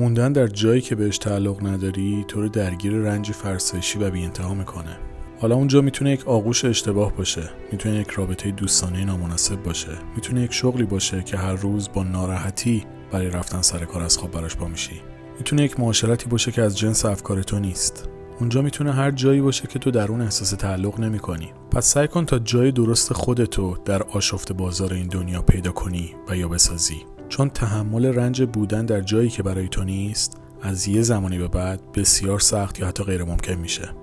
موندن در جایی که بهش تعلق نداری تو رو درگیر رنج فرسایشی و بی انتها می‌کنه. حالا اونجا می‌تونه یک آغوش اشتباه باشه می‌تونه یک رابطه دوستانه نامناسب باشه می‌تونه یک شغلی باشه که هر روز با ناراحتی برای رفتن سر کار از خواب براش پا میشی. می‌تونه یک معاشرتی باشه که از جنس افکار تو نیست. اونجا می‌تونه هر جایی باشه که تو در اون احساس تعلق نمی کنی. پس سعی کن تا جای درست خودتو در آشفت بازار این دنیا پیدا کنی و یا بسازی. چون تحمل رنج بودن در جایی که برای تو نیست از یه زمانی به بعد بسیار سخت یا حتی غیر ممکن میشه.